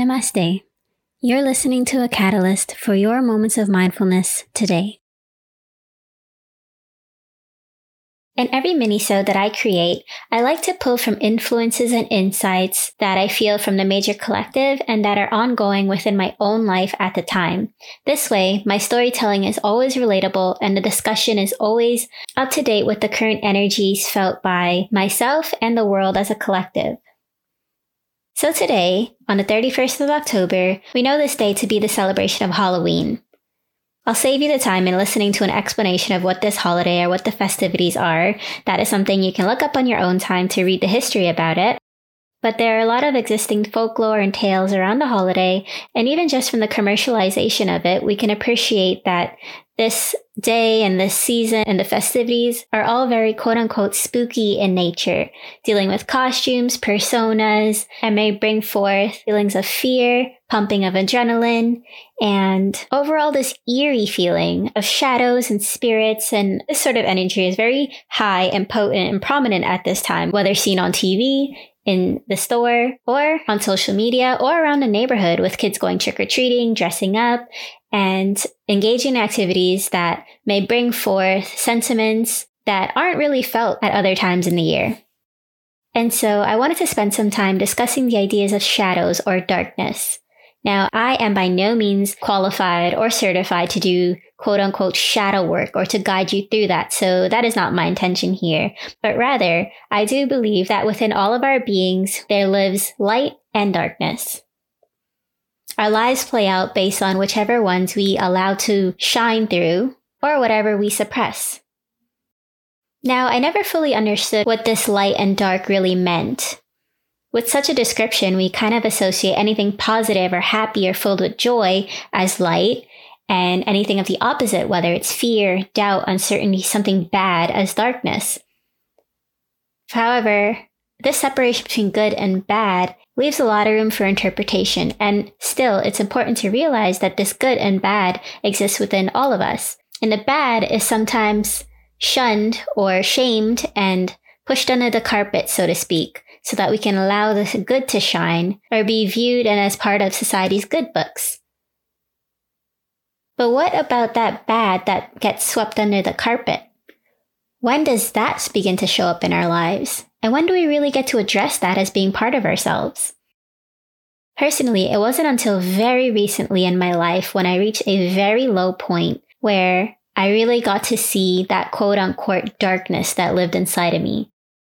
Namaste. You're listening to a catalyst for your moments of mindfulness today. In every minisode that I create, I like to pull from influences and insights that I feel from the major collective and that are ongoing within my own life at the time. This way, my storytelling is always relatable and the discussion is always up to date with the current energies felt by myself and the world as a collective. So today, on the 31st of October, we know this day to be the celebration of Halloween. I'll save you the time in listening to an explanation of what this holiday or what the festivities are. That is something you can look up on your own time to read the history about it. But there are a lot of existing folklore and tales around the holiday, and even just from the commercialization of it, we can appreciate that this day and this season and the festivities are all very quote unquote spooky in nature, dealing with costumes, personas, and may bring forth feelings of fear, pumping of adrenaline, and overall this eerie feeling of shadows and spirits. And this sort of energy is very high and potent and prominent at this time, whether seen on TV, in the store or on social media or around the neighborhood with kids going trick or treating, dressing up, and engaging in activities that may bring forth sentiments that aren't really felt at other times in the year. And so I wanted to spend some time discussing the ideas of shadows or darkness. Now, I am by no means qualified or certified to do quote unquote shadow work or to guide you through that. So that is not my intention here. But rather, I do believe that within all of our beings, there lives light and darkness. Our lives play out based on whichever ones we allow to shine through or whatever we suppress. Now, I never fully understood what this light and dark really meant. With such a description, we kind of associate anything positive or happy or filled with joy as light, and anything of the opposite, whether it's fear, doubt, uncertainty, something bad, as darkness. However, this separation between good and bad leaves a lot of room for interpretation, and still, it's important to realize that this good and bad exists within all of us. And the bad is sometimes shunned or shamed and pushed under the carpet, so to speak, so that we can allow the good to shine or be viewed and as part of society's good books. But what about that bad that gets swept under the carpet? When does that begin to show up in our lives? And when do we really get to address that as being part of ourselves? Personally, it wasn't until very recently in my life when I reached a very low point where I really got to see that quote unquote darkness that lived inside of me.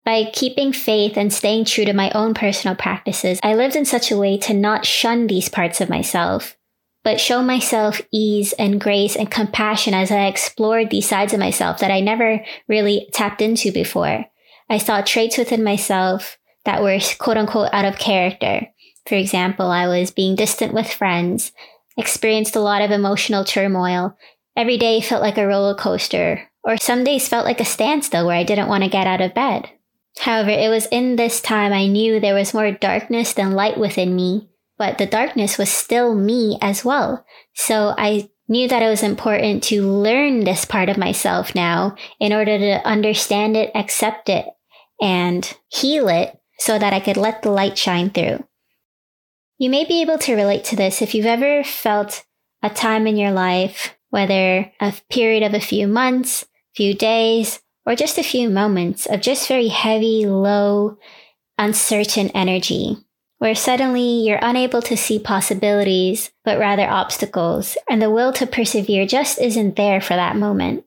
By keeping faith and staying true to my own personal practices, I lived in such a way to not shun these parts of myself, but show myself ease and grace and compassion as I explored these sides of myself that I never really tapped into before. I saw traits within myself that were quote unquote out of character. For example, I was being distant with friends, experienced a lot of emotional turmoil. Every day felt like a roller coaster, or some days felt like a standstill where I didn't want to get out of bed. However, it was in this time I knew there was more darkness than light within me, but the darkness was still me as well. So I knew that it was important to learn this part of myself now in order to understand it, accept it, and heal it so that I could let the light shine through. You may be able to relate to this if you've ever felt a time in your life, whether a period of a few months, few days, or just a few moments of just very heavy, low, uncertain energy, where suddenly you're unable to see possibilities, but rather obstacles, and the will to persevere just isn't there for that moment.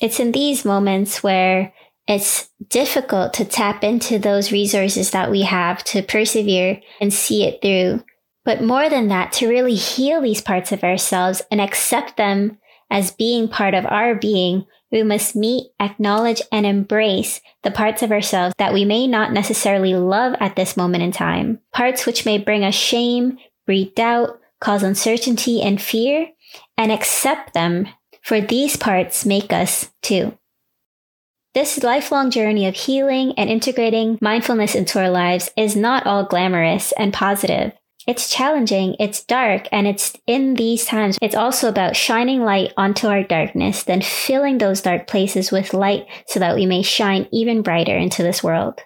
It's in these moments where it's difficult to tap into those resources that we have to persevere and see it through. But more than that, to really heal these parts of ourselves and accept them as being part of our being, we must meet, acknowledge, and embrace the parts of ourselves that we may not necessarily love at this moment in time. Parts which may bring us shame, breed doubt, cause uncertainty and fear, and accept them, for these parts make us too. This lifelong journey of healing and integrating mindfulness into our lives is not all glamorous and positive. It's challenging, it's dark, and it's in these times, it's also about shining light onto our darkness, then filling those dark places with light so that we may shine even brighter into this world.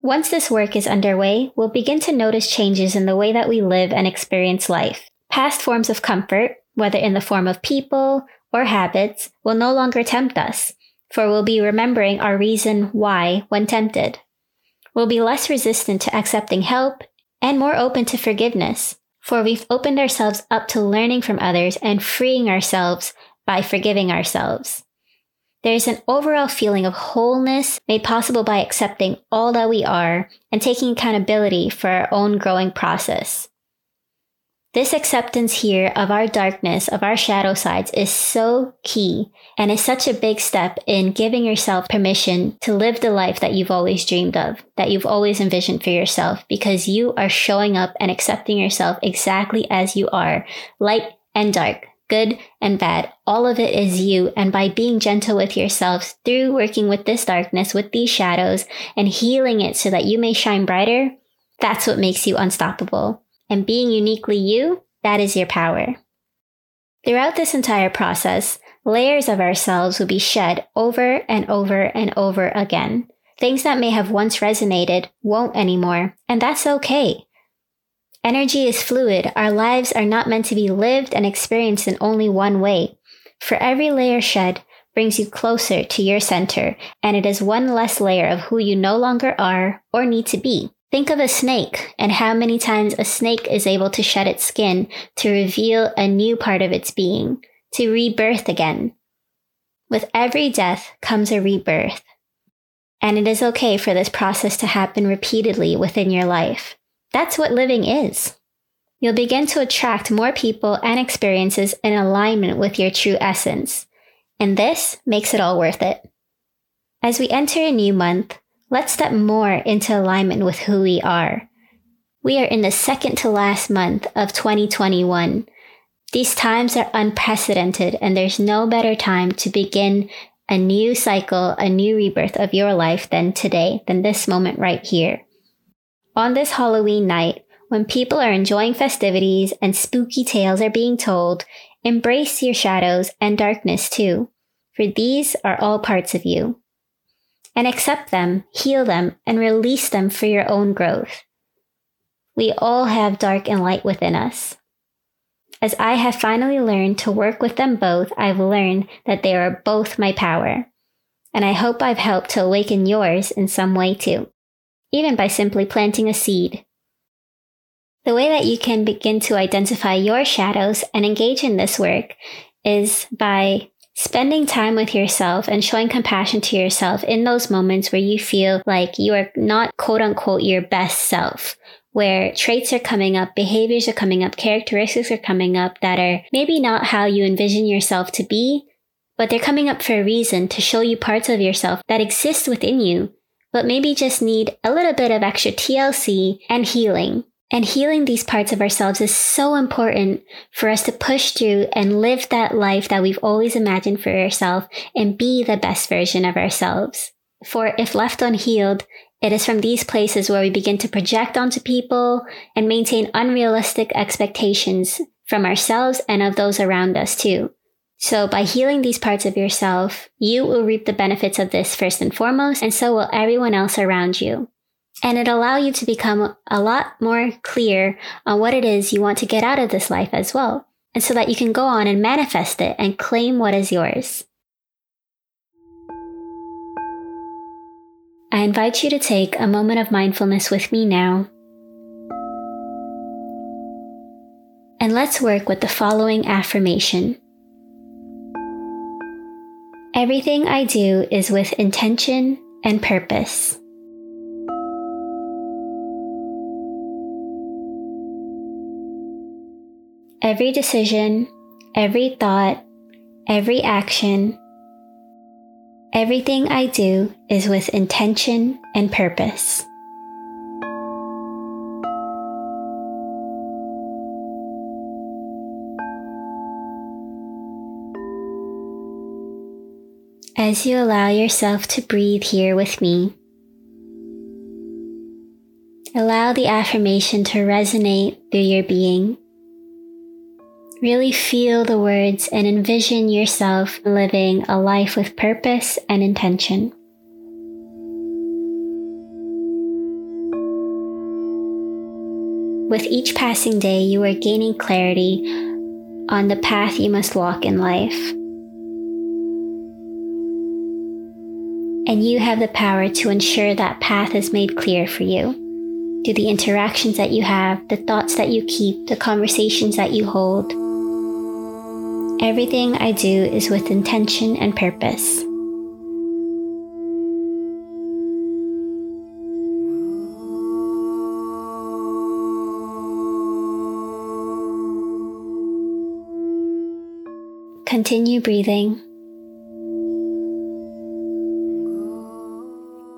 Once this work is underway, we'll begin to notice changes in the way that we live and experience life. Past forms of comfort, whether in the form of people or habits, will no longer tempt us, for we'll be remembering our reason why when tempted. We'll be less resistant to accepting help and more open to forgiveness, for we've opened ourselves up to learning from others and freeing ourselves by forgiving ourselves. There's an overall feeling of wholeness made possible by accepting all that we are and taking accountability for our own growing process. This acceptance here of our darkness, of our shadow sides, is so key and is such a big step in giving yourself permission to live the life that you've always dreamed of, that you've always envisioned for yourself, because you are showing up and accepting yourself exactly as you are, light and dark, good and bad. All of it is you. And by being gentle with yourselves through working with this darkness, with these shadows, and healing it so that you may shine brighter, that's what makes you unstoppable. And being uniquely you, that is your power. Throughout this entire process, layers of ourselves will be shed over and over and over again. Things that may have once resonated won't anymore, and that's okay. Energy is fluid. Our lives are not meant to be lived and experienced in only one way. For every layer shed brings you closer to your center, and it is one less layer of who you no longer are or need to be. Think of a snake and how many times a snake is able to shed its skin to reveal a new part of its being, to rebirth again. With every death comes a rebirth. And it is okay for this process to happen repeatedly within your life. That's what living is. You'll begin to attract more people and experiences in alignment with your true essence. And this makes it all worth it. As we enter a new month, let's step more into alignment with who we are. We are in the second to last month of 2021. These times are unprecedented, and there's no better time to begin a new cycle, a new rebirth of your life than today, than this moment right here. On this Halloween night, when people are enjoying festivities and spooky tales are being told, embrace your shadows and darkness too, for these are all parts of you. And accept them, heal them, and release them for your own growth. We all have dark and light within us. As I have finally learned to work with them both, I've learned that they are both my power. And I hope I've helped to awaken yours in some way too even by simply planting a seed. The way that you can begin to identify your shadows and engage in this work is by spending time with yourself and showing compassion to yourself in those moments where you feel like you are not quote unquote your best self, where traits are coming up, behaviors are coming up, characteristics are coming up that are maybe not how you envision yourself to be, but they're coming up for a reason to show you parts of yourself that exist within you but maybe just need a little bit of extra TLC and healing. And healing these parts of ourselves is so important for us to push through and live that life that we've always imagined for ourselves and be the best version of ourselves. For if left unhealed, it is from these places where we begin to project onto people and maintain unrealistic expectations from ourselves and of those around us too. So by healing these parts of yourself, you will reap the benefits of this first and foremost, and so will everyone else around you. And it allow you to become a lot more clear on what it is you want to get out of this life as well. And so that you can go on and manifest it and claim what is yours. I invite you to take a moment of mindfulness with me now. And let's work with the following affirmation. Everything I do is with intention and purpose. Every decision, every thought, every action, everything I do is with intention and purpose. as you allow yourself to breathe here with me. Allow the affirmation to resonate through your being. Really feel the words and envision yourself living a life with purpose and intention. with each passing day, you are gaining clarity on the path you must walk in life. And you have the power to ensure that path is made clear for you through the interactions that you have, the thoughts that you keep, the conversations that you hold. Everything I do is with intention and purpose. Continue breathing.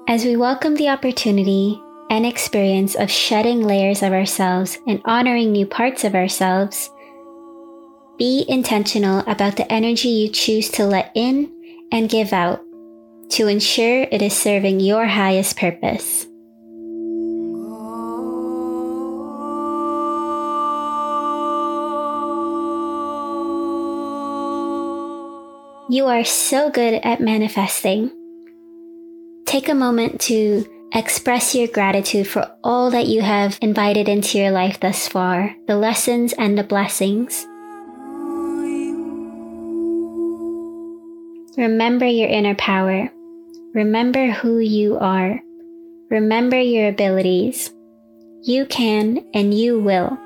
As we welcome the opportunity and experience of shedding layers of ourselves and honoring new parts of ourselves, be intentional about the energy you choose to let in and give out to ensure it is serving your highest purpose. You are so good at manifesting. Take a moment to express your gratitude for all that you have invited into your life thus far, the lessons and the blessings. Remember your inner power. Remember who you are. Remember your abilities. You can and you will.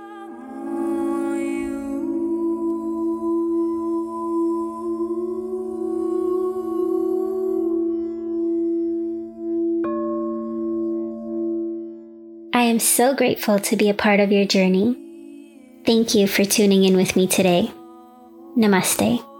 I am so grateful to be a part of your journey. Thank you for tuning in with me today. Namaste.